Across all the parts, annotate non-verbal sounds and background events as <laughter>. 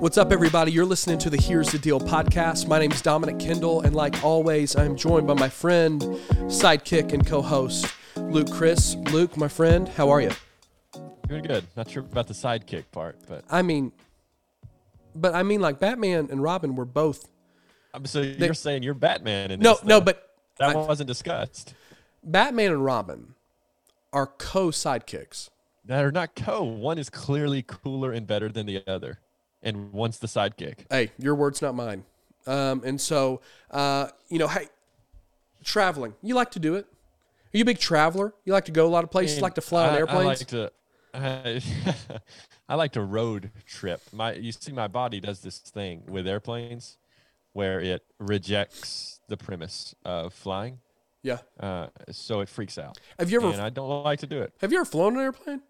What's up, everybody? You're listening to the Here's the Deal podcast. My name is Dominic Kendall, and like always, I'm joined by my friend, sidekick, and co host, Luke Chris. Luke, my friend, how are you? Doing good. Not sure about the sidekick part, but I mean, but I mean, like Batman and Robin were both. So you're saying you're Batman in No, this, no, but that I- wasn't discussed. Batman and Robin are co sidekicks. That are not co. One is clearly cooler and better than the other, and one's the sidekick. Hey, your words, not mine. Um, and so, uh, you know, hey, traveling. You like to do it? Are you a big traveler? You like to go a lot of places? Like to fly on I- airplanes? I like to. I, <laughs> I like to road trip. My, you see, my body does this thing with airplanes, where it rejects the premise of flying, yeah. uh, so it freaks out. Have you ever and I don't like to do it have you ever flown an airplane?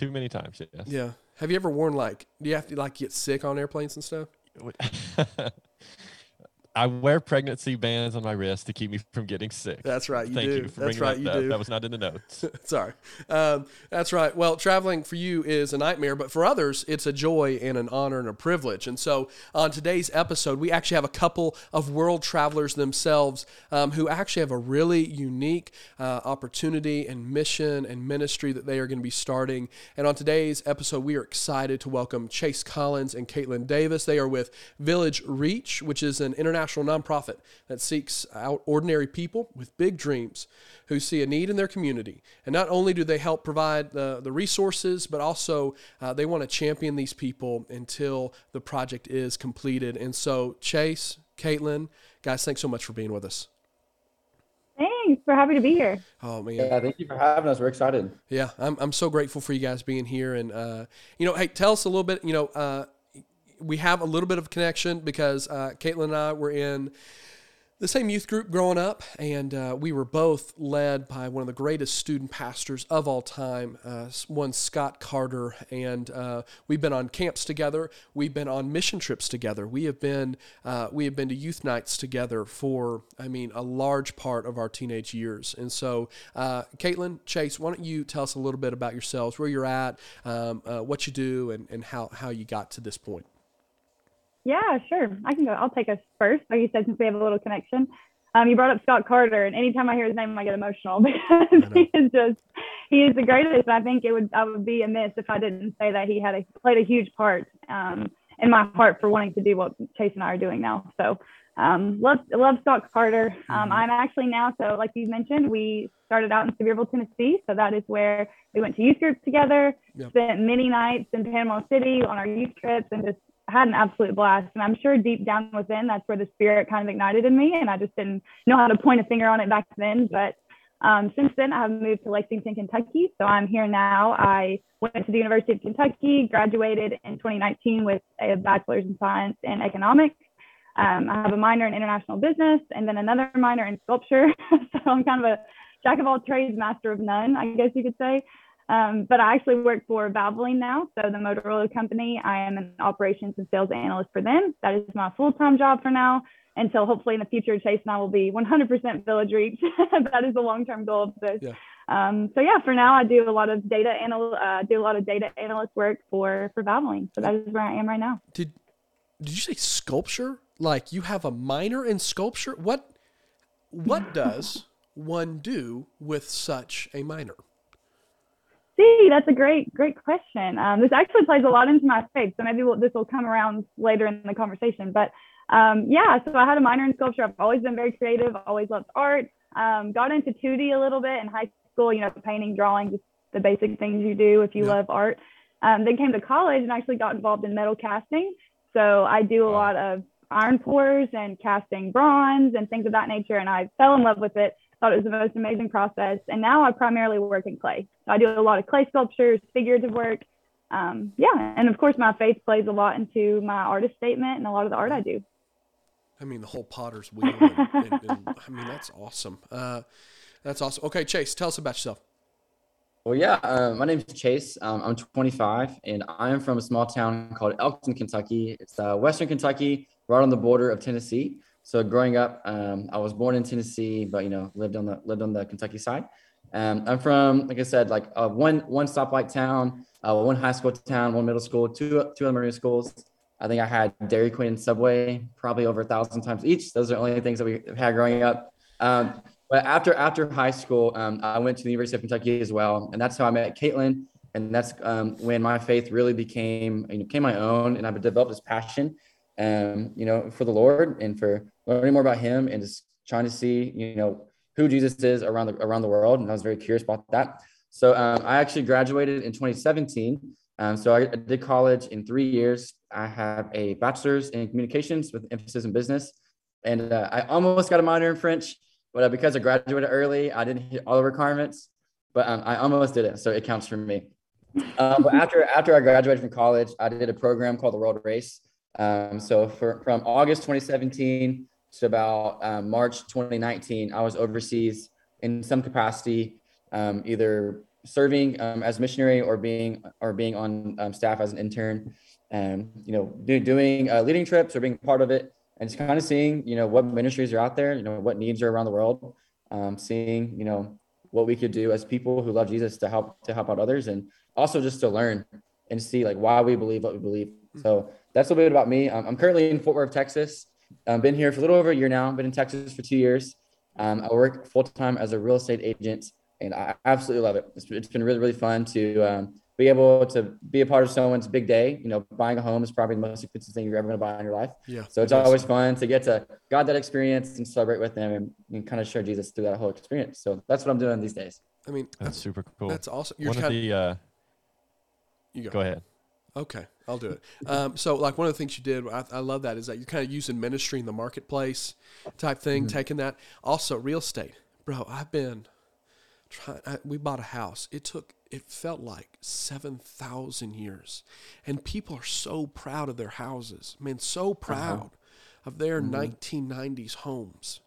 too many times. Yes. Yeah. Have you ever worn like? Do you have to like get sick on airplanes and stuff? <laughs> I wear pregnancy bands on my wrist to keep me from getting sick. That's right. You Thank do. you for That's bringing right. that You up. do. That was not in the notes. <laughs> Sorry. Um, that's right. Well, traveling for you is a nightmare, but for others, it's a joy and an honor and a privilege. And so, on today's episode, we actually have a couple of world travelers themselves um, who actually have a really unique uh, opportunity and mission and ministry that they are going to be starting. And on today's episode, we are excited to welcome Chase Collins and Katlyn Davis. They are with Village Reach, which is an international nonprofit that seeks out ordinary people with big dreams who see a need in their community. And not only do they help provide the, the resources, but also uh, they want to champion these people until the project is completed. And so, Chase, Katlyn, guys, thanks so much for being with us. Thanks. We're happy to be here. Oh, man. Yeah, thank you for having us. We're excited. Yeah, I'm, I'm so grateful for you guys being here. And, uh, you know, hey, tell us a little bit, you know, uh, we have a little bit of connection because uh, Katlyn and I were in the same youth group growing up, and uh, we were both led by one of the greatest student pastors of all time, uh, one Scott Carter. And uh, we've been on camps together. We've been on mission trips together. We have been uh, we have been to youth nights together for, I mean, a large part of our teenage years. And so, uh, Katlyn, Chase, why don't you tell us a little bit about yourselves, where you're at, um, uh, what you do, and, and how how you got to this point. Yeah, sure. I can go. I'll take us first. Like you said, since we have a little connection. Um, you brought up Scott Carter, and anytime I hear his name, I get emotional <laughs> because he is just he is the greatest. And I think it would I would be amiss if I didn't say that he had a played a huge part um, in my heart for wanting to do what Chase and I are doing now. So um, love love Scott Carter. Um, I'm actually now so like you mentioned, we started out in Sevierville, Tennessee. So that is where we went to youth groups together. Yep. Spent many nights in Panama City on our youth trips, and just had an absolute blast. And I'm sure deep down within, that's where the spirit kind of ignited in me. And I just didn't know how to point a finger on it back then. But um, since then, I have moved to Lexington, Kentucky. So I'm here now. I went to the University of Kentucky, graduated in 2019 with a bachelor's in science and economics. Um, I have a minor in international business and then another minor in sculpture. <laughs> so I'm kind of a jack of all trades, master of none, I guess you could say. Um, but I actually work for Valvoline now. So the motor oil company, I am an operations and sales analyst for them. That is my full-time job for now until hopefully in the future, Chase and I will be 100% Village Reach. <laughs> that is the long-term goal of this. Yeah. Um, so yeah, for now I do a lot of data anal- uh, do a lot of data analyst work for for Valvoline. So that is where I am right now. Did did you say sculpture? Like you have a minor in sculpture? What what <laughs> does one do with such a minor? See, that's a great, great question. Um, this actually plays a lot into my faith, so maybe we'll, this will come around later in the conversation. But um, yeah, so I had a minor in sculpture. I've always been very creative, always loved art. Um, got into 2D a little bit in high school, you know, painting, drawing, just the basic things you do if you Yeah. love art. Um, then came to college and actually got involved in metal casting. So I do a lot of iron pours and casting bronze and things of that nature. And I fell in love with it thought it was the most amazing process. And now I primarily work in clay. So I do a lot of clay sculptures, figurative work. Um, yeah, and of course my faith plays a lot into my artist statement and a lot of the art I do. I mean, the whole potter's wheel. And, and, and, I mean, that's awesome. Uh, that's awesome. Okay, Chase, tell us about yourself. Well, yeah, uh, my name is Chase. Um, I'm 25, and I am from a small town called Elkton, Kentucky. It's uh, Western Kentucky, right on the border of Tennessee. So growing up, um, I was born in Tennessee, but you know, lived on the lived on the Kentucky side. Um, I'm from, like I said, like uh, one one stoplight town, uh, one high school town, one middle school, two two elementary schools. I think I had Dairy Queen and Subway probably over a thousand times each. Those are the only things that we had growing up. Um, but after after high school, um, I went to the University of Kentucky as well, and that's how I met Katlyn. And that's um, when my faith really became you know, became my own, and I've developed this passion, um, you know, for the Lord and for learning more about Him and just trying to see, you know, who Jesus is around the around the world. And I was very curious about that. So um, I actually graduated in 2017. Um, so I did college in three years. I have a bachelor's in communications with emphasis in business, and uh, I almost got a minor in French but uh, because I graduated early, I didn't hit all the requirements, but um, I almost did it, so it counts for me. Um, but after after I graduated from college, I did a program called the World Race. Um, so for, from August 2017 to about um, March 2019, I was overseas in some capacity, um, either serving um, as missionary or being or being on staff as an intern, and you know do, doing uh, leading trips or being part of it and just kind of seeing, you know, what ministries are out there, you know, what needs are around the world, um, seeing, you know, what we could do as people who love Jesus to help to help out others, and also just to learn and see like why we believe what we believe. So that's a little bit about me. I'm currently in Fort Worth, Texas. I've been here for a little over a year now. I've been in Texas for two years. Um, I work full time as a real estate agent, and I absolutely love it. it's, it's been really really fun to um, be able to be a part of someone's big day. You know, buying a home is probably the most expensive thing you're ever going to buy in your life. Yeah. So it's always fun to get to God that experience and celebrate with them and, and kind of share Jesus through that whole experience. So that's what I'm doing these days. I mean, that's super cool. That's awesome. You're one of the. Uh, you go. go ahead. Okay, I'll do it. Um, so, like one of the things you did, I, I, love that is that you're kind of using ministry in the marketplace type thing, mm-hmm. taking that. Also, real estate, bro. I've been trying. We bought a house. It took it felt like 7,000 years. And people are so proud of their houses. I mean, so uh-huh. proud uh-huh. of their mm-hmm. 1990s homes.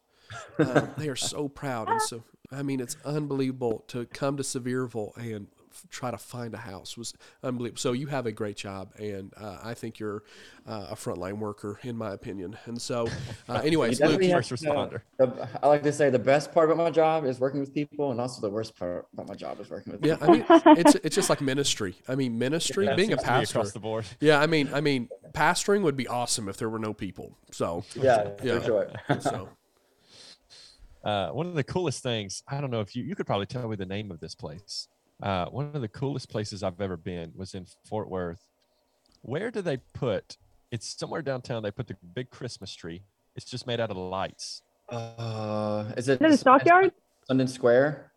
Uh, they are so <laughs> proud. And so, I mean, it's unbelievable to come to Sevierville and try to find a house was unbelievable. So you have a great job, and uh, I think you're uh, a frontline worker, in my opinion. And so, <laughs> uh, anyways, Luke, first responder. The, I like to say the best part about my job is working with people, and also the worst part about my job is working with. Yeah, people. I mean, it's it's just like ministry. I mean, ministry, yeah, being a pastor across the board. Yeah, I mean, I mean, pastoring would be awesome if there were no people. So yeah, yeah, for sure. so. <laughs> Uh, one of the coolest things, I don't know if you, you could probably tell me the name of this place. Uh, one of the coolest places I've ever been was in Fort Worth. Where do they put? It's somewhere downtown. They put the big Christmas tree. It's just made out of lights. Uh, is it in the stockyard? Sundance Square.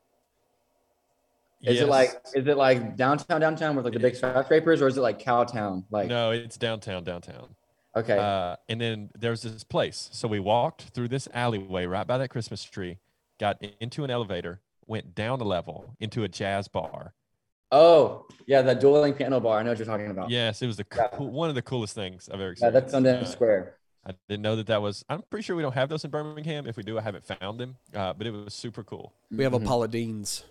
Is yes. it like is it like downtown downtown with like the big skyscrapers, or is it like Cowtown? Like no, it's downtown downtown. Okay. Uh, and then there's this place. So we walked through this alleyway right by that Christmas tree, got into an elevator, went down a level into a jazz bar. Oh, yeah, the dueling piano bar. I know what you're talking about. Yes, it was the yeah. cool, one of the coolest things I've ever seen. Yeah, that's on uh, Square. I didn't know that that was. I'm pretty sure we don't have those in Birmingham. If we do, I haven't found them. Uh, but it was super cool. We have mm-hmm. a Paula Deen's.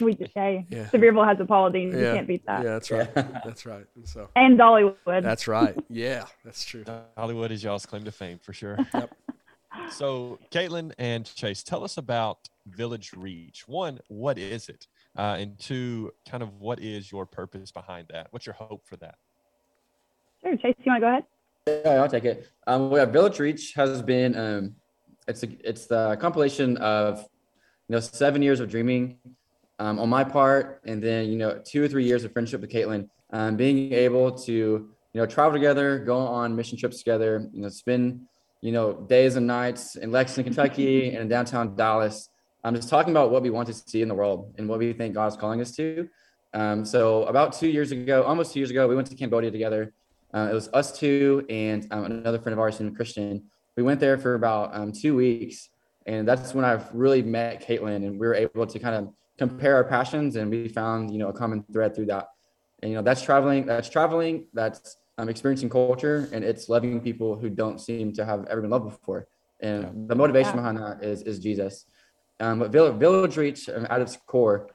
We just say yeah. Sevierville has a Paula Deen. Yeah. You can't beat that. Yeah, that's right. <laughs> that's right. And so and Dollywood. That's right. Yeah, that's true. Dollywood is y'all's claim to fame for sure. yep. So, Katlyn and Chase, tell us about Village Reach. One, what is it? Uh, and two, kind of what is your purpose behind that? What's your hope for that? Sure, Chase, you want to go ahead? Yeah, I'll take it. Um, well, Village Reach has been um, it's a, it's the compilation of you know seven years of dreaming um, on my part, and then you know two or three years of friendship with Katlyn. Um, being able to you know travel together, go on mission trips together, you know spend you know, days and nights in Lexington, Kentucky, and in downtown Dallas. I'm just talking about what we want to see in the world and what we think God's calling us to. Um, so about two years ago, almost two years ago, we went to Cambodia together. Uh, it was us two and um, another friend of ours, named Christian. We went there for about um, two weeks, and that's when I've really met Katlyn, and we were able to kind of compare our passions, and we found you know a common thread through that. And you know that's traveling, that's traveling, that's um, experiencing culture and it's loving people who don't seem to have ever been loved before. And the motivation yeah. behind that is, is Jesus. Um, but Village, Reach, um, at its core,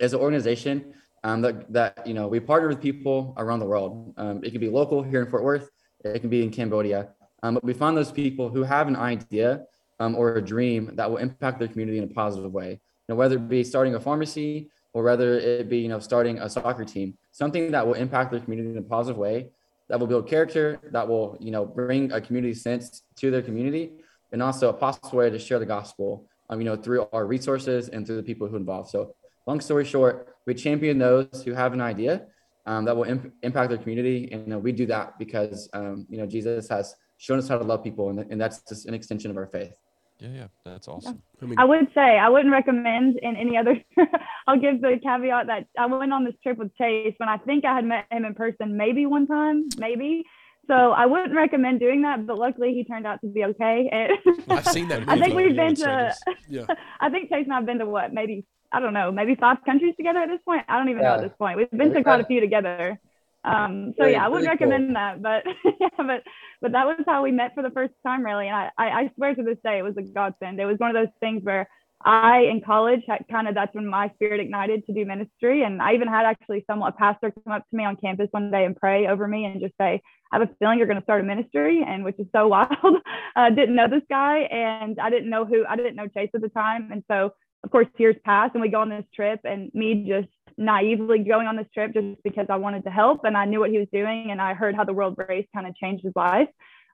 is an organization um, that, that, you know, we partner with people around the world. Um, it can be local here in Fort Worth. It can be in Cambodia. Um, but we find those people who have an idea um, or a dream that will impact their community in a positive way. You know, whether it be starting a pharmacy or whether it be you know starting a soccer team, something that will impact their community in a positive way, that will build character, that will you know bring a community sense to their community, and also a possible way to share the gospel. Um, you know, through our resources and through the people who involve. So, long story short, we champion those who have an idea um, that will imp- impact their community, and you know, we do that because um, you know Jesus has shown us how to love people, and, and that's just an extension of our faith. Yeah, yeah, that's awesome. I, mean, I would say I wouldn't recommend in any other. <laughs> I'll give the caveat that I went on this trip with Chase when I think I had met him in person, maybe one time, maybe. So I wouldn't recommend doing that, but luckily he turned out to be okay. And I've seen that. <laughs> I think we've been to. Yeah. <laughs> I think Chase and I've been to what, maybe I don't know, maybe five countries together at this point. I don't even yeah. know at this point. We've been to quite a few together. Um, so yeah, I wouldn't recommend cool. that, but <laughs> yeah, but but that was how we met for the first time, really. And I, I, I swear to this day, it was a godsend. It was one of those things where I, in college, had kind of that's when my spirit ignited to do ministry. And I even had actually someone, a pastor, come up to me on campus one day and pray over me and just say, I have a feeling you're going to start a ministry, and which is so <laughs> wild. I uh, didn't know this guy, and I didn't know who, I didn't know Chase at the time. And so, of course, years passed, and we go on this trip, and me just naively going on this trip just because I wanted to help and I knew what he was doing and I heard how the world race kind of changed his life.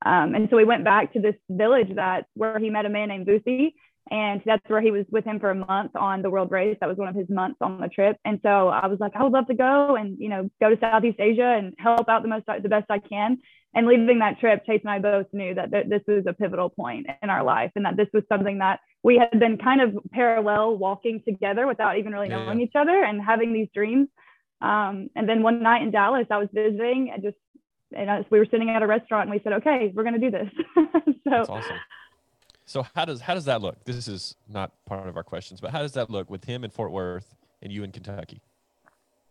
Um, and so we went back to this village that where he met a man named Vuthi and that's where he was with him for a month on the world race. That was one of his months on the trip. And so I was like, I would love to go and, you know, go to Southeast Asia and help out the most, the best I can. And leaving that trip, Chase and I both knew that th- this was a pivotal point in our life and that this was something that we had been kind of parallel walking together without even really knowing each other and having these dreams. Um, and then one night in Dallas, I was visiting and just, and we were sitting at a restaurant and we said, okay, we're going to do this. <laughs> so awesome. So how does, how does that look? This is not part of our questions, but how does that look with him in Fort Worth and you in Kentucky?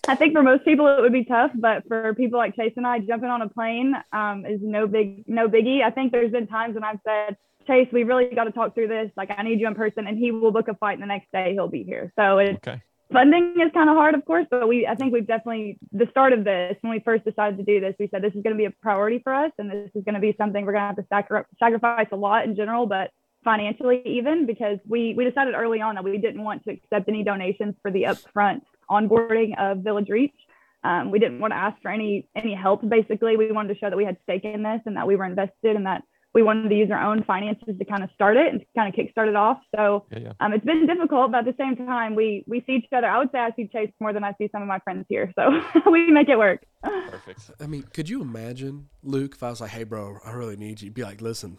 I think for most people it would be tough, but for people like Chase and I, jumping on a plane um, is no big no biggie. I think there's been times when I've said, Chase, we really got to talk through this. Like, I need you in person, and he will book a flight, and the next day he'll be here. So it's okay. funding is kind of hard, of course, but we I think we've definitely the start of this when we first decided to do this. We said this is going to be a priority for us, and this is going to be something we're going to have to sacri- sacrifice a lot in general, but financially even because we we decided early on that we didn't want to accept any donations for the upfront onboarding of Village Reach. Um, we didn't want to ask for any any help. Basically, we wanted to show that we had stake in this and that we were invested and that we wanted to use our own finances to kind of start it and kind of kickstart it off. So yeah, yeah. Um, it's been difficult, but at the same time, we we see each other. I would say I see Chase more than I see some of my friends here. So <laughs> we make it work. Perfect. I mean, could you imagine, Luke, if I was like, "Hey, bro, I really need you," be like, "Listen."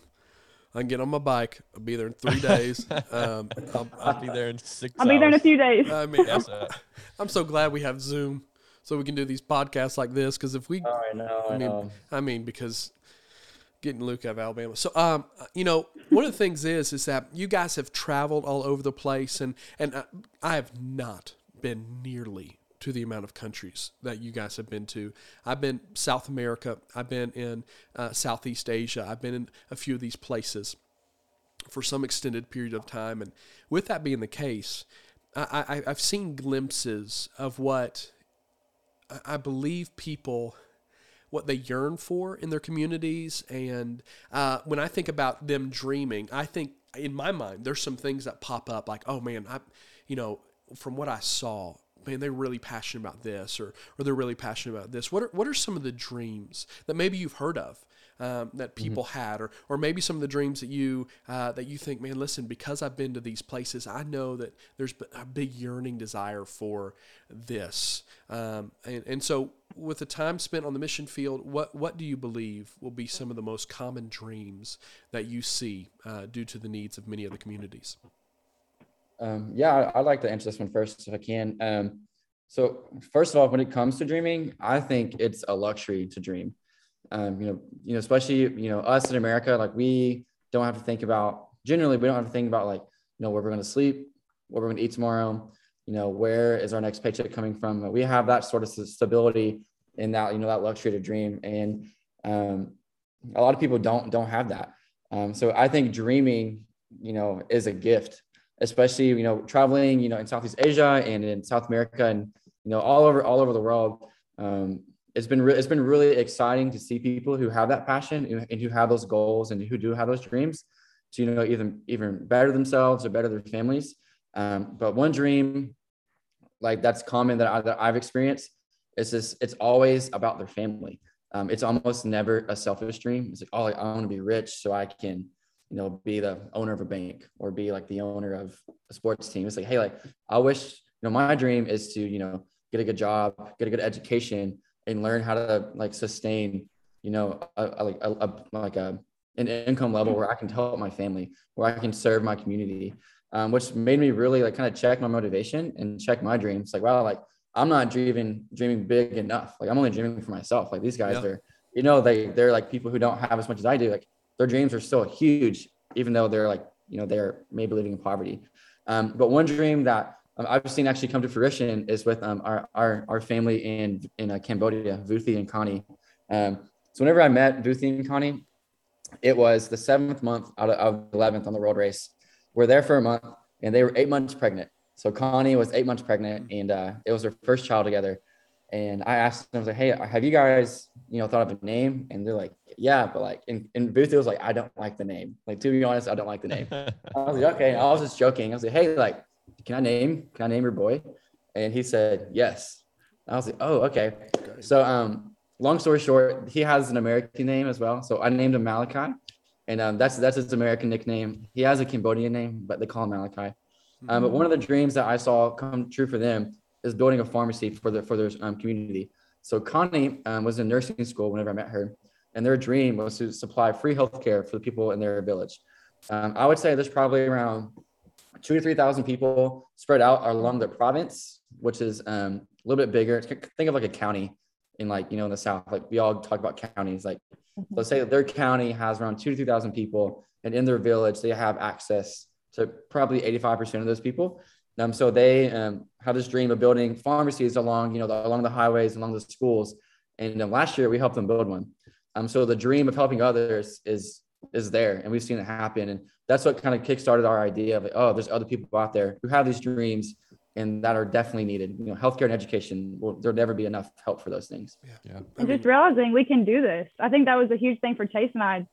I can get on my bike. I'll be there in three days. <laughs> Um, I'll, I'll, be there in six. I'll hours. be there in a few days. I mean, I'm, <laughs> I'm, so glad we have Zoom, so we can do these podcasts like this. Because if we, oh, I know, I, I mean, know. I mean, because getting Luke out of Alabama. So, um, you know, one of the things is, is that you guys have traveled all over the place, and and uh, I have not been nearly to the amount of countries that you guys have been to. I've been South America. I've been in uh, Southeast Asia. I've been in a few of these places for some extended period of time. And with that being the case, I, have seen glimpses of what I believe people what they yearn for in their communities. And uh, when I think about them dreaming, I think in my mind there's some things that pop up like, oh man, I, you know, from what I saw, man, they're really passionate about this, or or they're really passionate about this. What are what are some of the dreams that maybe you've heard of? Um, that mm-hmm. people mm-hmm. had, or or maybe some of the dreams that you uh, that you think, man, listen, because I've been to these places, I know that there's a big yearning desire for this, um, and and so with the time spent on the mission field, what what do you believe will be some of the most common dreams that you see uh, due to the needs of many of the communities? Um, yeah, I'd like to answer this one first if I can. Um, so first of all, when it comes to dreaming, I think it's a luxury to dream. Um, you know, you know, especially you know us in America, like we don't have to think about. Generally, we don't have to think about like you know where we're going to sleep, what we're going to eat tomorrow. You know, where is our next paycheck coming from? We have that sort of stability in that you know that luxury to dream, and um, a lot of people don't don't have that. Um, so I think dreaming, you know, is a gift especially you know traveling you know in Southeast Asia and in South America and you know all over all over the world. Um, it's been re- it's been really exciting to see people who have that passion and who have those goals and who do have those dreams to you know even even better themselves or better their families. Um, but one dream, like that's common that, I, that I've experienced, is this: it's always about their family. Um, it's almost never a selfish dream. It's like, oh, I want to be rich so I can, you know, be the owner of a bank or be like the owner of a sports team. It's like, hey, like I wish, you know, my dream is to, you know, get a good job, get a good education, and learn how to like sustain, you know, a, a, like a, a like a an income level where I can help my family, where I can serve my community, um, which made me really like kind of check my motivation and check my dreams. Like, wow, like I'm not dreaming dreaming big enough. Like I'm only dreaming for myself. Like these guys yeah. are, you know, they they're like people who don't have as much as I do. Like their dreams are still huge, even though they're like, you know, they're maybe living in poverty. Um, but one dream that um, I've seen actually come to fruition is with um, our, our, our family in, in uh, Cambodia, Vuthi and Connie. Um, so whenever I met Vuthi and Connie, it was the seventh month out of, 11th on the world race. We're there for a month and they were eight months pregnant. So Connie was eight months pregnant and uh, it was their first child together. And I asked them, I was like, hey, have you guys, you know, thought of a name? And they're like, yeah, but like in, in Booth, it was like, I don't like the name. Like, to be honest, I don't like the name. <laughs> I was like, okay. I was just joking. I was like, hey, like, can I name, can I name your boy? And he said, yes. I was like, oh, okay. So, um, long story short, he has an American name as well. So I named him Malachi. And um, that's that's his American nickname. He has a Cambodian name, but they call him Malachi. Um, but one of the dreams that I saw come true for them is building a pharmacy for the for their um, community. So Connie um, was in nursing school whenever I met her, and their dream was to supply free healthcare for the people in their village. Um, I would say there's probably around two to 3,000 people spread out along the province, which is um, a little bit bigger. Think of like a county in like, you know, in the South, like we all talk about counties. Like, mm-hmm. let's say their county has around two to 3,000 people and in their village, they have access to probably 85% of those people. Um, so they um, have this dream of building pharmacies along, you know, the, along the highways, along the schools. And um, last year we helped them build one. Um, so the dream of helping others is is there, and we've seen it happen. And that's what kind of kickstarted our idea of like, oh, there's other people out there who have these dreams and that are definitely needed. You know, healthcare and education will there'll never be enough help for those things. Yeah. yeah. I mean, just realizing we can do this. I think that was a huge thing for Chase and I.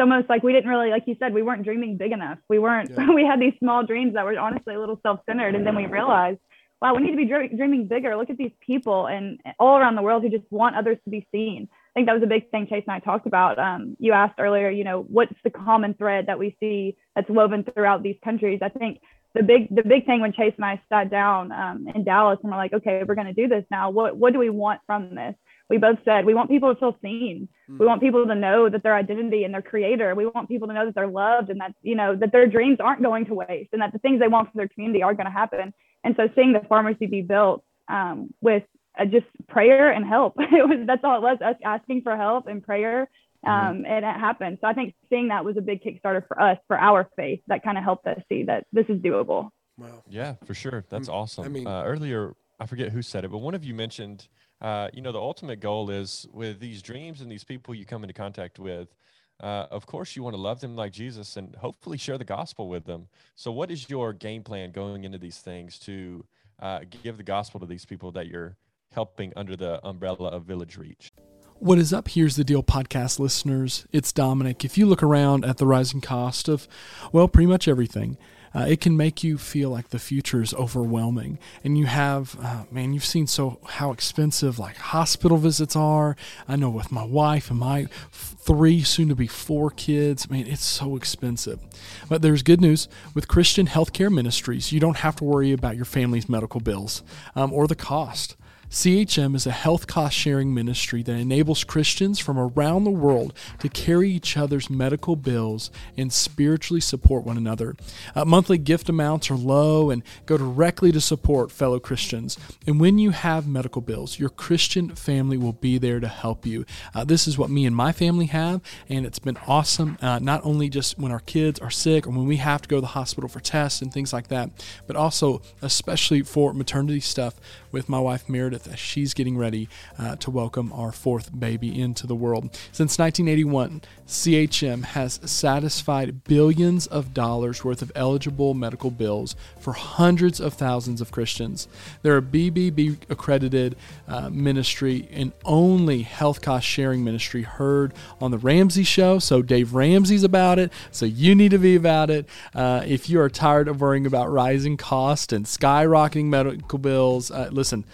Almost like we didn't really, like you said, we weren't dreaming big enough. We weren't, yeah. <laughs> we had these small dreams that were honestly a little self-centered. And then we realized, wow, we need to be dreaming bigger. Look at these people and all around the world who just want others to be seen. I think that was a big thing Chase and I talked about. Um, you asked earlier, you know, what's the common thread that we see that's woven throughout these countries? I think the big the big thing when Chase and I sat down um, in Dallas and we're like, okay, we're going to do this now. What what do we want from this? We both said we want people to feel seen. Mm-hmm. We want people to know that their identity and their creator. We want people to know that they're loved and that you know that their dreams aren't going to waste and that the things they want for their community are going to happen. And so seeing the pharmacy be built um, with uh, just prayer and help. <laughs> It was that's all it was. Us asking for help and prayer, mm-hmm. um, mm-hmm. and it happened. So I think seeing that was a big Kickstarter for us for our faith. That kind of helped us see that this is doable. Wow. Yeah, for sure. That's mm, awesome. I mean, uh, earlier I forget who said it, but one of you mentioned, uh, you know, the ultimate goal is with these dreams and these people you come into contact with. Uh, of course, you want to love them like Jesus and hopefully share the gospel with them. So, what is your game plan going into these things to uh, give the gospel to these people that you're helping under the umbrella of Village Reach. What is up? Here's the deal, podcast listeners. It's Dominic. If you look around at the rising cost of, well, pretty much everything, uh, it can make you feel like the future is overwhelming. And you have, uh, man, you've seen so how expensive like hospital visits are. I know with my wife and my three, soon to be four kids, man, it's so expensive. But there's good news with Christian Healthcare Ministries. You don't have to worry about your family's medical bills um, or the cost. CHM is a health cost sharing ministry that enables Christians from around the world to carry each other's medical bills and spiritually support one another. Uh, monthly gift amounts are low and go directly to support fellow Christians. And when you have medical bills, your Christian family will be there to help you. Uh, this is what me and my family have, and it's been awesome. Uh, not only just when our kids are sick or when we have to go to the hospital for tests and things like that, but also especially for maternity stuff with my wife Meredith She's getting ready uh, to welcome our fourth baby into the world. Since 1981, CHM has satisfied billions of dollars worth of eligible medical bills for hundreds of thousands of Christians. They're a BBB accredited uh, ministry and only health cost sharing ministry heard on the Ramsey show. So Dave Ramsey's about it. So you need to be about it. Uh, if you are tired of worrying about rising cost and skyrocketing medical bills, uh, listen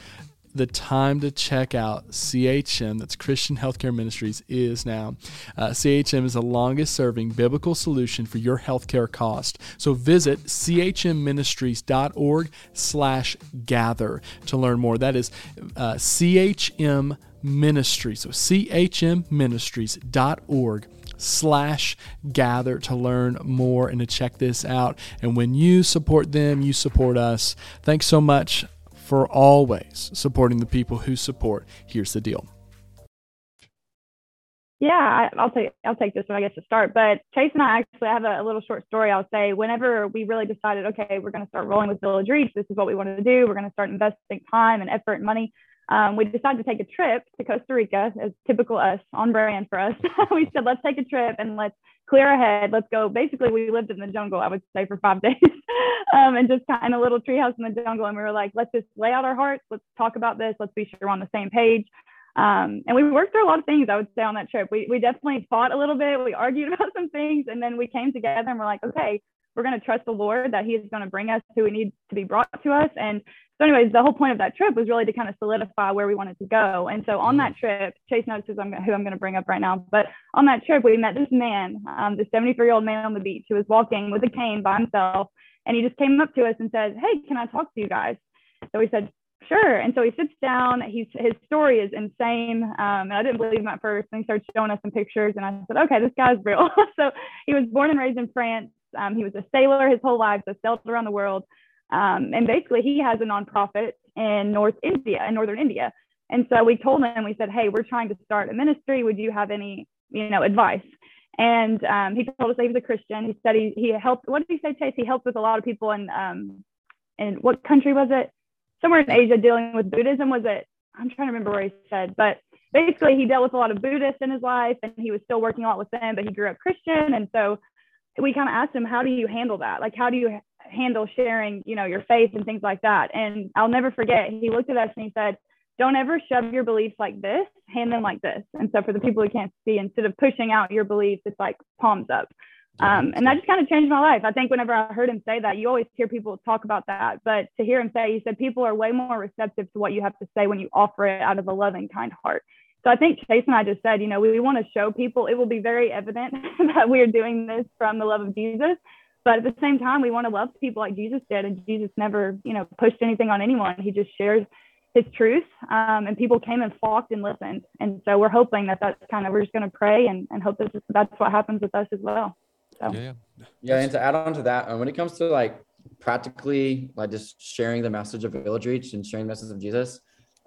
the time to check out CHM, that's Christian Healthcare Ministries, is now. Uh, CHM is the longest serving biblical solution for your healthcare cost. So visit chmministries.org slash gather to learn more. That is uh, CHM Ministries. So chmministries.org slash gather to learn more and to check this out. And when you support them, you support us. Thanks so much for always supporting the people who support. Here's the deal. Yeah, I, will take I'll take this one I guess to start. But Chase and I actually have a, a, little short story. I'll say whenever we really decided, okay, we're going to start rolling with Village Reach. This is what we want to do. We're going to start investing time and effort and money. Um, we decided to take a trip to Costa Rica, as typical us, on brand for us. <laughs> we said, let's take a trip and let's clear ahead. Let's go. Basically, we lived in the jungle, I would say, for five <laughs> days, um, and just kind of a little treehouse in the jungle. And we were like, let's just lay out our hearts. Let's talk about this. Let's be sure we're on the same page. Um, and we worked through a lot of things, I would say, on that trip. We, we definitely fought a little bit. We <laughs> argued about some things, and then we came together and we're like, okay, we're going to trust the Lord that He is going to bring us who we need to be brought to us. And so, anyways, the whole point of that trip was really to kind of solidify where we wanted to go. And so, on that mm-hmm. trip, Chase notices I'm, who I'm going to bring up right now. But on that trip, we met this man, um, this 73 year old man on the beach who was walking with a cane by himself. And he just came up to us and said, Hey, can I talk to you guys? So we said, Sure. And so he sits down. He's his story is insane. Um, and I didn't believe him at first. And he started showing us some pictures. And I said, Okay, this guy's real. <laughs> so he was born and raised in France. Um, he was a sailor his whole life, so sailed around the world. Um, and basically, he has a nonprofit in North India, in Northern India. And so we told him, we said, hey, we're trying to start a ministry. Would you have any, you know, advice? And um, he told us that he was a Christian. He said he, he helped, what did he say, Chase? He helped with a lot of people in, um, in what country was it? Somewhere in Asia dealing with Buddhism. Was it? I'm trying to remember where he said, but basically he dealt with a lot of Buddhists in his life and he was still working a lot with them, but he grew up Christian. And so we kind of asked him, how do you handle that? Like, how do you handle sharing, you know, your faith and things like that. And I'll never forget, he looked at us and he said, don't ever shove your beliefs like this, hand them like this. And so for the people who can't see, instead of pushing out your beliefs, it's like palms up. Um, and that just kind of changed my life. I think whenever I heard him say that, you always hear people talk about that, but to hear him say, he said, people are way more receptive to what you have to say when you offer it out of a loving, kind heart. So I think Chase and I just said, you know, we, we want to show people, it will be very evident <laughs> that we are doing this from the love of Jesus. But at the same time, we want to love people like Jesus did. And Jesus never, you know, pushed anything on anyone. He just shared his truth. Um, and people came and flocked and listened. And so we're hoping that that's kind of, we're just going to pray and, and hope that that's what happens with us as well. So. Yeah, yeah. Yeah. And to add on to that, uh, when it comes to like practically like just sharing the message of Village Reach and sharing the message of Jesus,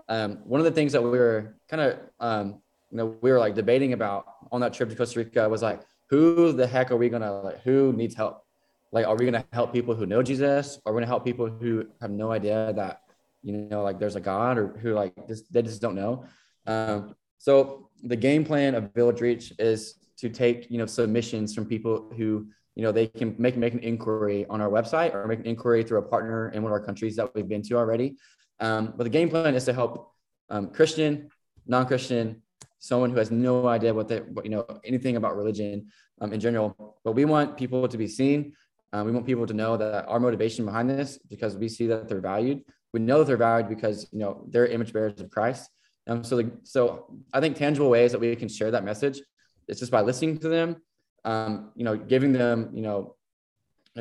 um, one of the things that we were kind of, um, you know, we were like debating about on that trip to Costa Rica was like, who the heck are we going to like, who needs help? Like are we going to help people who know jesus? Are we going to help people who have no idea that you know like there's a god or who like this they just don't know? Um, so the game plan of village reach is to take you know submissions from people who you know they can make make an inquiry on our website or make an inquiry through a partner in one of our countries that we've been to already. Um, but the game plan is to help um, christian non-christian someone who has no idea what they what, you know anything about religion um, in general. But we want people to be seen um, we want people to know that our motivation behind this because we see that they're valued. We know that they're valued because you know they're image bearers of Christ. Um, so, the, so I think tangible ways that we can share that message is just by listening to them, um, you know, giving them, you know,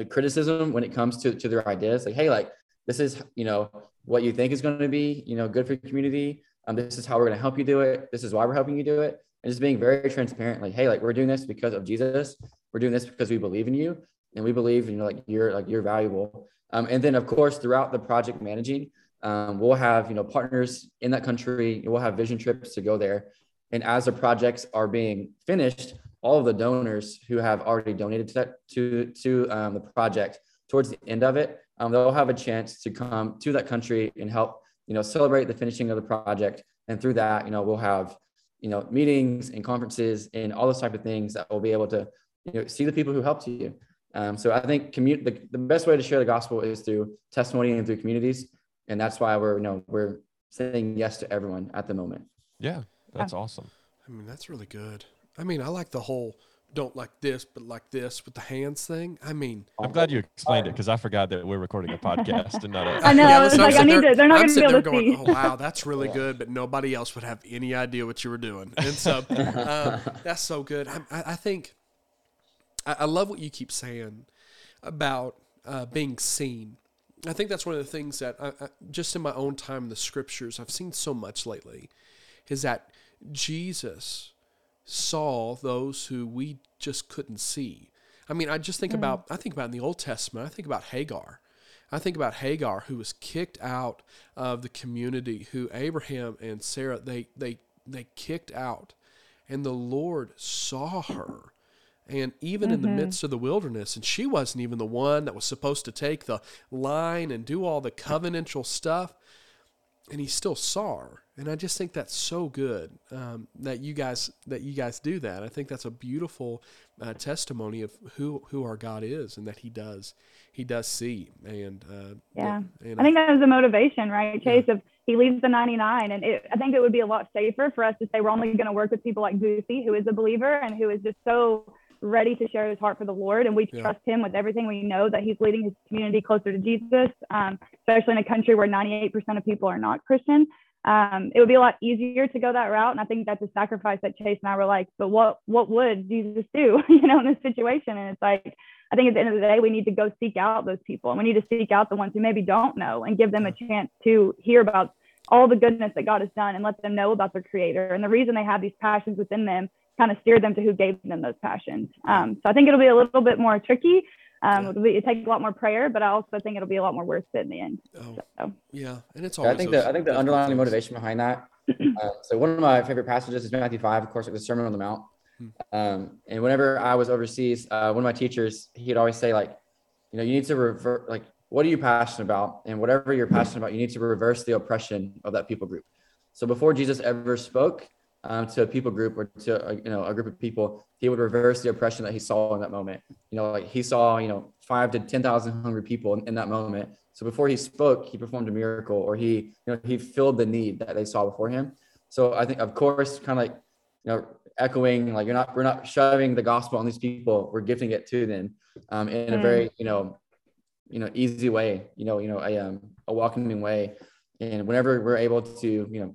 criticism when it comes to, to their ideas. Like, hey, like this is, you know, what you think is going to be, you know, good for your community. Um, this is how we're going to help you do it. This is why we're helping you do it. And just being very transparent, like, hey, like we're doing this because of Jesus. We're doing this because we believe in you and we believe you know like you're like you're valuable um, and then of course throughout the project managing um, we'll have you know partners in that country we'll have vision trips to go there and as the projects are being finished all of the donors who have already donated to that, to to um, the project towards the end of it um, they'll have a chance to come to that country and help you know, celebrate the finishing of the project. And through that, you know, we'll have, you know, meetings and conferences and all those type of things that will be able to, you know, see the people who helped you. Um, so I think commu- the, the best way to share the gospel is through testimony and through communities. And that's why we're, you know, we're saying yes to everyone at the moment. Yeah, that's awesome. I mean, that's really good. I mean, I like the whole don't like this, but like this with the hands thing. I mean, I'm glad you explained it because I forgot that we're recording a podcast and not a. <laughs> I know. I was listen, like, I need to. They're not I'm going to be able there to see. going, "Oh wow, that's really good," but nobody else would have any idea what you were doing, and so uh, <laughs> that's so good. I, I, I think I, I love what you keep saying about uh, being seen. I think that's one of the things that I, I, just in my own time in the scriptures I've seen so much lately is that Jesus saw those who we just couldn't see. I mean, I just think about I think about in the Old Testament, I think about Hagar. I think about Hagar who was kicked out of the community, who Abraham and Sarah they they they kicked out. And the Lord saw her. And even in the midst of the wilderness, and she wasn't even the one that was supposed to take the line and do all the covenantal stuff and he still saw her and i just think that's so good um, that you guys that you guys do that. I think that's a beautiful uh, testimony of who who our god is and that he does he does see. And uh, Yeah. and I think that was the motivation, right, Chase? If he leaves the 99, and it, I think it would be a lot safer for us to say we're only going to work with people like Boosie, who is a believer and who is just so ready to share his heart for the Lord, and we Yeah. trust him with everything. We know that he's leading his community closer to Jesus, um, especially in a country where 98% of people are not Christian. Um, it would be a lot easier to go that route, and I think that's a sacrifice that Chase and I were like, but what what would Jesus do, <laughs> you know, in this situation? And it's like I think at the end of the day, we need to go seek out those people and we need to seek out the ones who maybe don't know and give them a chance to hear about all the goodness that God has done and let them know about their creator. And the reason they have these passions within them kind of steer them to who gave them those passions. Um, so I think it'll be a little bit more tricky. Um, Yeah. it'll be, it takes a lot more prayer, but I also think it'll be a lot more worth it in the end. oh So yeah and it's Yeah, always I think those the I think the underlying things. motivation behind that. <clears throat> uh, so one of my favorite passages is Matthew five, of course, like the Sermon on the Mount. Hmm. Um, and whenever I was overseas, uh, one of my teachers he'd always say like, you know, you need to revert like, what are you passionate about? And whatever you're passionate about, you need to reverse the oppression of that people group. So before Jesus ever spoke um, to a people group or to a, you know a group of people, he would reverse the oppression that he saw in that moment. You know, like he saw you know five to ten thousand hungry people in, in that moment. So before he spoke, he performed a miracle, or he you know he filled the need that they saw before him. So I think, of course, kind of like you know echoing like you're not we're not shoving the gospel on these people, we're gifting it to them um, in a Mm. very you know you know easy way, you know you know a um, a welcoming way. And whenever we're able to you know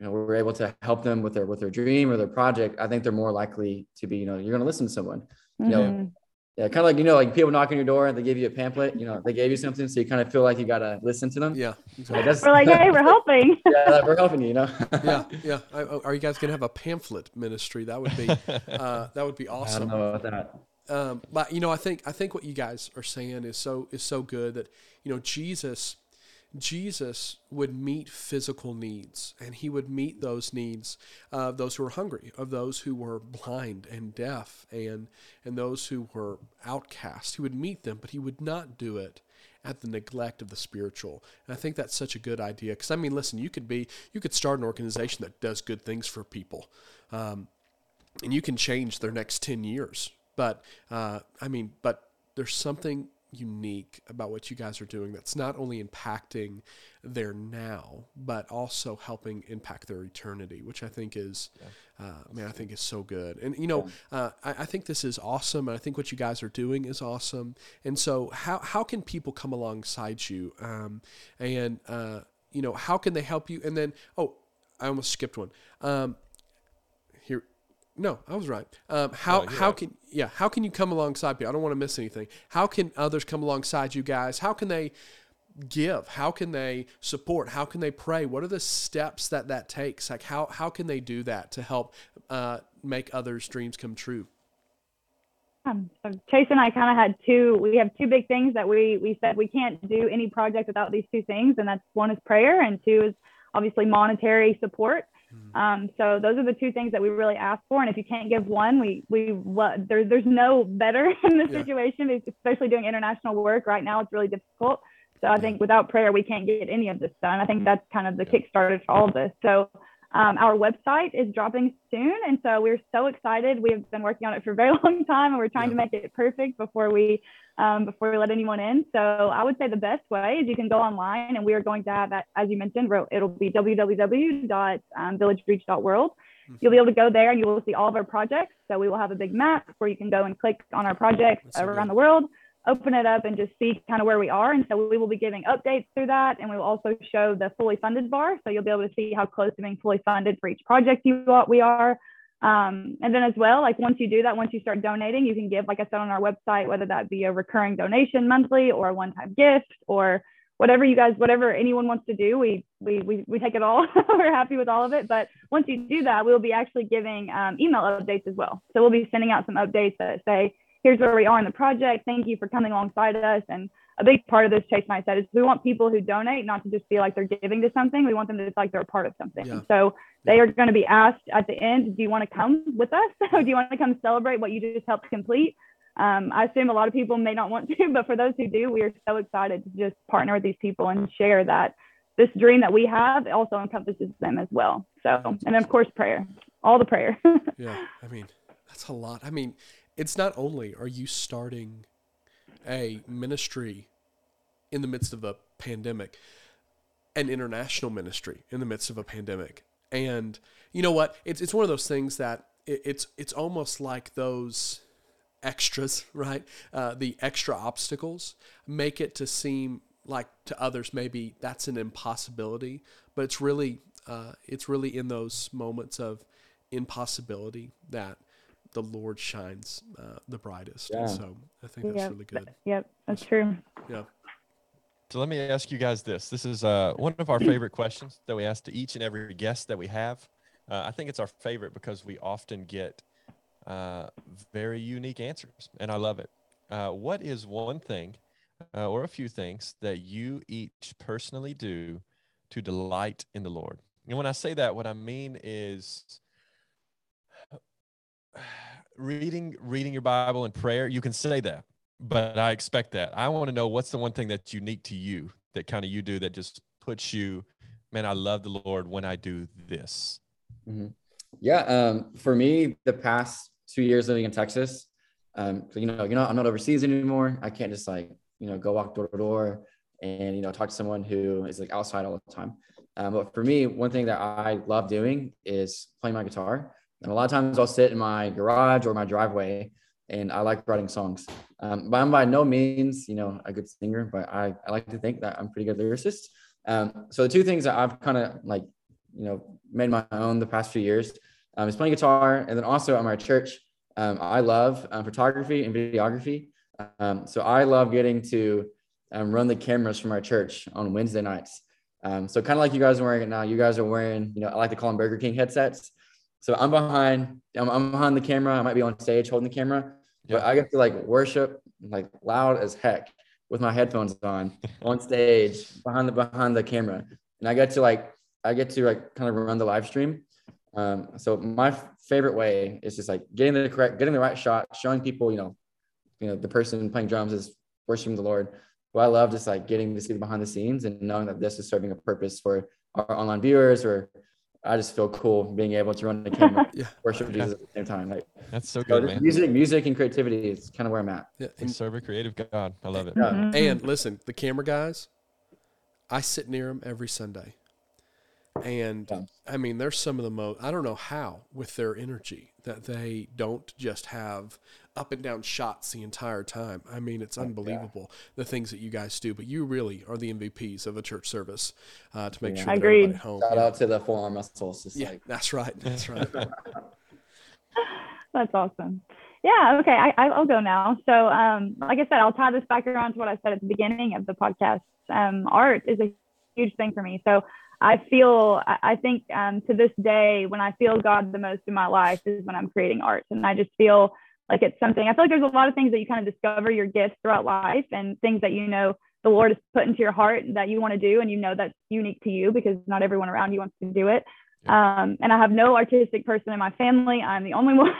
you know we're able to help them with their with their dream or their project i think they're more likely to be you know you're going to listen to someone you know? Mhm. yeah kind of like you know like people knock on your door and they give you a pamphlet you know they gave you something so you kind of feel like you got to listen to them. Yeah I guess, we're like, hey, we're <laughs> helping. yeah like, we're helping you you know? <laughs> Yeah yeah. I, I- are you guys gonna have a pamphlet ministry? That would be <laughs> uh, that would be awesome i don't awesome. know about that. Um, but you know, I think I think what you guys are saying is so is so good that you know Jesus, Jesus would meet physical needs, and he would meet those needs of those who were hungry, of those who were blind and deaf, and and those who were outcast. He would meet them, but he would not do it at the neglect of the spiritual. And I think that's such a good idea because I mean, listen, you could be you could start an organization that does good things for people. Um, and you can change their next 10 years. But, uh, I mean, but there's something unique about what you guys are doing that's not only impacting their now, but also helping impact their eternity, which I think is, uh, man, I think is so good. And, you know, uh, I, I think this is awesome. And I think what you guys are doing is awesome. And so, how, how can people come alongside you? Um, and, uh, you know, how can they help you? And then, oh, I almost skipped one. Um, no, I was right. Um, how you're how right. can yeah how can you come alongside people? I don't want to miss anything. How can others come alongside you guys? How can they give? How can they support? How can they pray? What are the steps that that takes? Like how how can they do that to help uh, make others' dreams come true? Um, so Chase and I kind of had two. We have two big things that we we said we can't do any project without these two things, and that's one is prayer, and two is obviously monetary support. Um, so those are the two things that we really ask for. And if you can't give one, we we what there, there's no better <laughs> in this Yeah. situation, especially doing international work right now. It's really difficult. So I think without prayer, we can't get any of this done. I think that's kind of the kickstarter for all of this. So um, our website is dropping soon, and so we're so excited. We have been working on it for a very <laughs> long time, and we're trying to make it perfect before we um, before we let anyone in. So I would say the best way is you can go online, and we are going to have, that, as you mentioned, it'll be www.villagereach.world. Mm-hmm. You'll be able to go there, and you will see all of our projects. So we will have a big map where you can go and click on our projects around the world open it up and just see kind of where we are. And so we will be giving updates through that. And we will also show the fully funded bar. So you'll be able to see how close to being fully funded for each project you we are. Um, and then as well, like once you do that, once you start donating, you can give, like I said on our website, whether that be a recurring donation monthly or a one-time gift or whatever you guys, whatever anyone wants to do, we we we, we take it all. <laughs> We're happy with all of it. But once you do that, we'll be actually giving um, email updates as well. So we'll be sending out some updates that say, here's where we are in the project. Thank you for coming alongside us. And a big part of this, Chase and I said, is we want people who donate not to just feel like they're giving to something. We want them to feel like they're a part of something. Yeah. So they are going to be asked at the end, do you want to come with us? <laughs> do you want to come celebrate what you just helped complete? Um, I assume a lot of people may not want <laughs> to, but for those who do, we are so excited to just partner with these people and share that this dream that we have also encompasses them as well. So, and of course, prayer, all the prayer. <laughs> yeah. I mean, that's a lot. I mean, it's not only are you starting a ministry in the midst of a pandemic, an international ministry in the midst of a pandemic. And you know what? It's it's one of those things that it, it's it's almost like those extras, <laughs> right? Uh, the extra obstacles make it to seem like to others maybe that's an impossibility, but it's really uh, it's really in those moments of impossibility that the Lord shines uh, the brightest. Yeah. So I think that's yep. really good. Yep, that's true. Yeah. So let me ask you guys this. This is uh, one of our favorite questions that we ask to each and every guest that we have. Uh, I think it's our favorite because we often get uh, very unique answers, and I love it. Uh, what is one thing uh, or a few things that you each personally do to delight in the Lord? And when I say that, what I mean is reading reading your Bible and prayer, you can say that, but I expect that. I want to know what's the one thing that's unique to you that kind of you do that just puts you, man, I love the Lord when I do this. Mm-hmm. Yeah, um, for me, the past two years living in Texas, um, you know, you know, I'm not overseas anymore. I can't just like you know go walk door to door and you know talk to someone who is like outside all the time. Um, but for me, one thing that I love doing is playing my guitar. And a lot of times I'll sit in my garage or my driveway and I like writing songs. Um, but I'm by no means, you know, a good singer, but I, I like to think that I'm pretty good lyricist. Um, so the two things that I've kind of like, you know, made my own the past few years um, is playing guitar. And then also at my church, um, I love um, photography and videography. Um, so I love getting to um, run the cameras from our church on Wednesday nights. so kind of like you guys are wearing it now, you guys are wearing, you know, I like to call them Burger King headsets. So I'm behind, I'm, I'm behind the camera. I might be on stage holding the camera, yeah. but I get to like worship like loud as heck with my headphones on on stage behind the behind the camera, and I get to like I get to like kind of run the live stream. Um, so my favorite way is just like getting the correct, getting the right shot, showing people, you know, you know, the person playing drums is worshiping the Lord. But I love just like getting to see the behind the scenes and knowing that this is serving a purpose for our online viewers or I just feel cool being able to run the camera, <laughs> yeah. worship Jesus at the same time. Like that's so good, so man. Music, music, and creativity is kind of where I'm at. Yeah, and serve a creative God. I love it. Yeah. Mm-hmm. And listen, the camera guys, I sit near them every Sunday, and yeah. I mean, there's some of the most. I don't know how with their energy that they don't just have up and down shots the entire time. I mean, it's unbelievable yeah. the things that you guys do. But you really are the MVPs of a church service uh, to make yeah. sure that Agreed. everybody home. Shout yeah. out to the forearm muscles. yeah, like... that's right. That's right. <laughs> that's awesome. Yeah. Okay. I, I'll go now. So, um, like I said, I'll tie this back around to what I said at the beginning of the podcast. Um, art is a huge thing for me. So I feel, I think um, to this day, when I feel God the most in my life is when I'm creating art. And I just feel like it's something, I feel like there's a lot of things that you kind of discover your gifts throughout life and things that you know the Lord has put into your heart that you want to do. And you know that's unique to you because not everyone around you wants to do it. Um, and I have no artistic person in my family. I'm the only <laughs> one.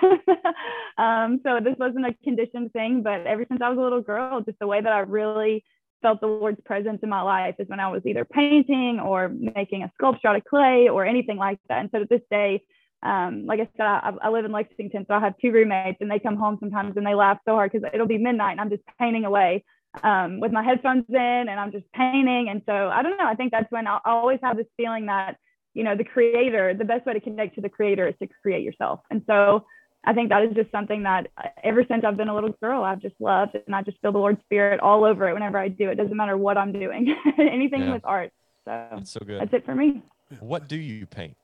um, so this wasn't a conditioned thing, but ever since I was a little girl, just the way that I really felt the Lord's presence in my life is when I was either painting or making a sculpture out of clay or anything like that. And so to this day, um, like I said, I, I, live in Lexington, so I have two roommates, and they come home sometimes and they laugh so hard because it'll be midnight and I'm just painting away um, with my headphones in, and I'm just painting. And so I don't know. I think that's when I always have this feeling that you know the creator, the best way to connect to the creator is to create yourself. And so I think that is just something that uh, ever since I've been a little girl, I've just loved, and I just feel the Lord's spirit all over it whenever I do. It doesn't matter what I'm doing, <laughs> anything Yeah. with art. So That's so good. that's it for me. What do you paint?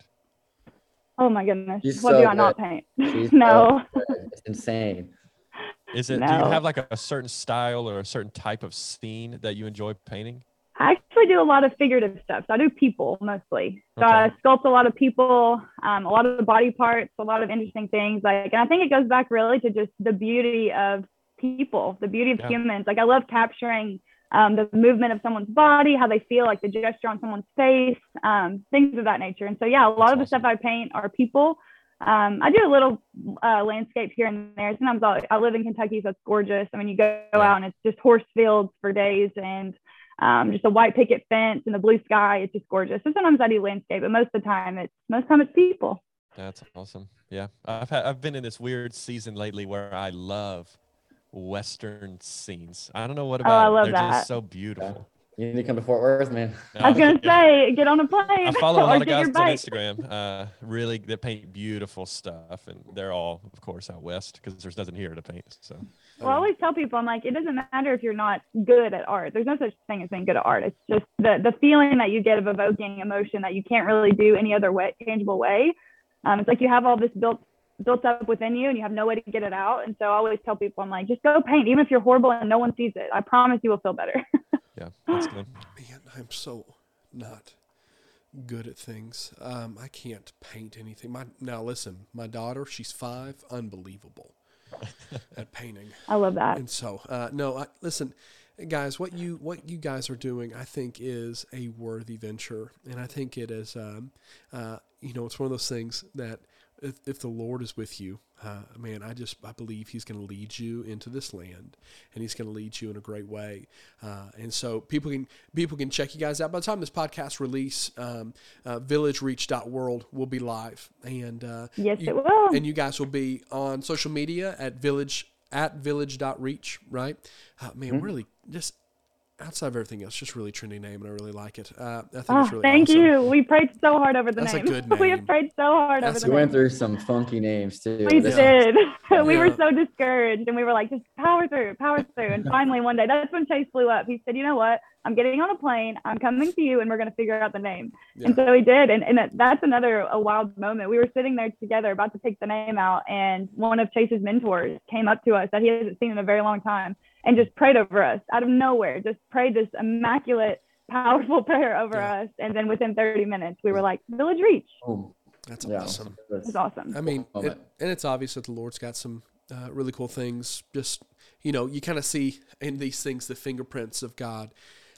Oh my goodness, She's what so do I not paint? <laughs> She's no. so. It's insane. Is it? Do you have like a, a certain style or a certain type of scene that you enjoy painting? I actually do a lot of figurative stuff. So I do people mostly. So Okay. I sculpt a lot of people, um, a lot of the body parts, a lot of interesting things. Like, and I think it goes back really to just the beauty of people, the beauty of Yeah. humans. Like, I love capturing um, the movement of someone's body, how they feel, like the gesture on someone's face, um, things of that nature. And so, yeah, a lot That's of the awesome. stuff I paint are people. Um, I do a little uh, landscape here and there. Sometimes I'll, I live in Kentucky, so it's gorgeous. I mean, you go Yeah. out and it's just horse fields for days and um, just a white picket fence and the blue sky. It's just gorgeous. So sometimes I do landscape, but most of the time it's most of the time it's people. That's awesome. Yeah, I've had, I've been in this weird season lately where I love western scenes. I don't know what Oh, about I it. love They're that. just so beautiful. You need to come to Fort Worth, man. I was gonna Yeah. say, get on a plane. I <laughs> follow a or lot of get guys your on. Instagram, uh, really that paint beautiful stuff, and they're all, of course, out west because there's nothing here to paint. So Well, I always tell people, I'm like, it doesn't matter if you're not good at art. There's no such thing as being good at art. It's just the the feeling that you get of evoking emotion that you can't really do any other way, tangible way. Um, it's like you have all this built built up within you and you have no way to get it out. And so I always tell people, I'm like, just go paint, even if you're horrible and no one sees it. I promise you will feel better. <laughs> yeah, that's good. Man, I'm so not good at things. Um, I can't paint anything. My now listen, my daughter, she's five, unbelievable <laughs> at painting. I love that. And so, uh, no, I, listen, guys, what you what you guys are doing, I think, is a worthy venture, and I think it is, um, uh, you know, it's one of those things that if, if the Lord is with you, uh, man, I just I believe He's going to lead you into this land, and He's going to lead you in a great way. Uh, and so people can people can check you guys out. By the time this podcast release, um, uh, VillageReach.world will be live, and uh, Yes, you- it will. and you guys will be on social media at village at village.reach, right? Uh, man, Mm-hmm. really just outside of everything else, just really trendy name, and I really like it. Uh, I think Oh, it's really thank awesome. you. We prayed so hard over the That's a name. good <laughs> we name. have prayed so hard That's over the name. We the went through some funky names too. We This- did. <laughs> we were so discouraged and we were like, just power through, power through. And finally one day, that's when Chase flew up. He said, you know what? I'm getting on a plane. I'm coming to you and we're going to figure out the name. And so he did. And, and that's another a wild moment. We were sitting there together about to pick the name out. And one of Chase's mentors came up to us that he hasn't seen in a very long time and just prayed over us out of nowhere, just prayed this immaculate, powerful <laughs> prayer over Yeah. us. And then within 30 minutes, we were like, Village Reach. Boom. That's Yeah. awesome. It was awesome. I mean, it, it. and it's obvious that the Lord's got some uh, really cool things. Just you know, you kind of see in these things the fingerprints of God,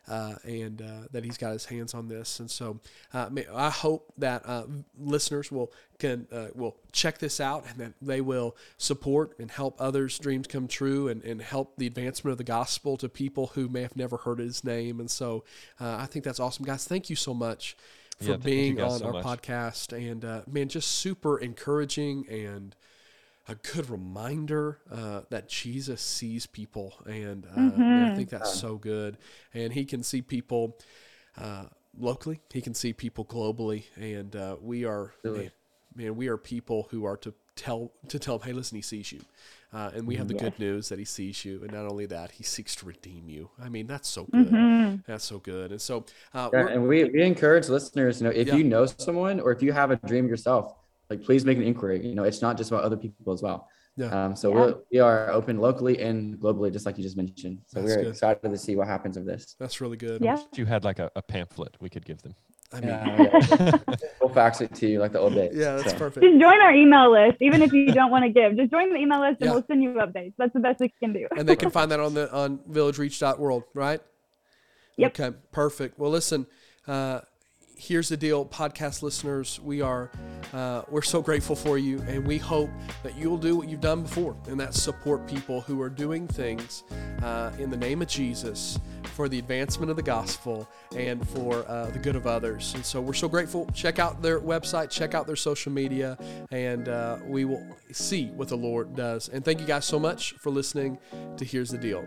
uh, and uh, that He's got His hands on this. And so, uh, I hope that uh, listeners will can uh, will check this out, and that they will support and help others' dreams come true, and, and help the advancement of the gospel to people who may have never heard His name. And so, uh, I think that's awesome, guys. Thank you so much for Yeah, being on so our much. podcast and uh, man just super encouraging and a good reminder uh, that jesus sees people and uh, man, i think that's so good. And he can see people uh, locally. He can see people globally. And uh, we are Really. man, man we are people who are to tell to tell him hey listen he sees you. Uh, and we have the good news that he sees you. And not only that he seeks to redeem you. I mean that's so good. Mhm. that's so good. And so uh, Yeah, and we, we encourage listeners, you know, if Yeah. you know someone or if you have a dream yourself, like please make an inquiry. You know, it's not just about other people as well. Yeah. Um, so Yeah. we're, we are open locally and globally, just like you just mentioned. So That's we're good. excited to see what happens of this. that's really good Yeah. If you had like a, a pamphlet, we could give them. i mean Yeah, yeah. <laughs> we'll fax it to you like the old days. yeah that's So, perfect Just join our email list, even if you don't want to give. Just join the email list and Yeah. we'll send you updates. That's the best we can do. and they can find that on the on villagereach.world, right? Yep. Okay, perfect. Well, listen, uh, here's the deal, podcast listeners. We are uh, we're so grateful for you, and we hope that you'll do what you've done before, and that's support people who are doing things uh, in the name of Jesus for the advancement of the gospel and for uh, the good of others. And so we're so grateful. Check out their website, check out their social media, and uh, we will see what the Lord does. And thank you guys so much for listening to Here's the Deal.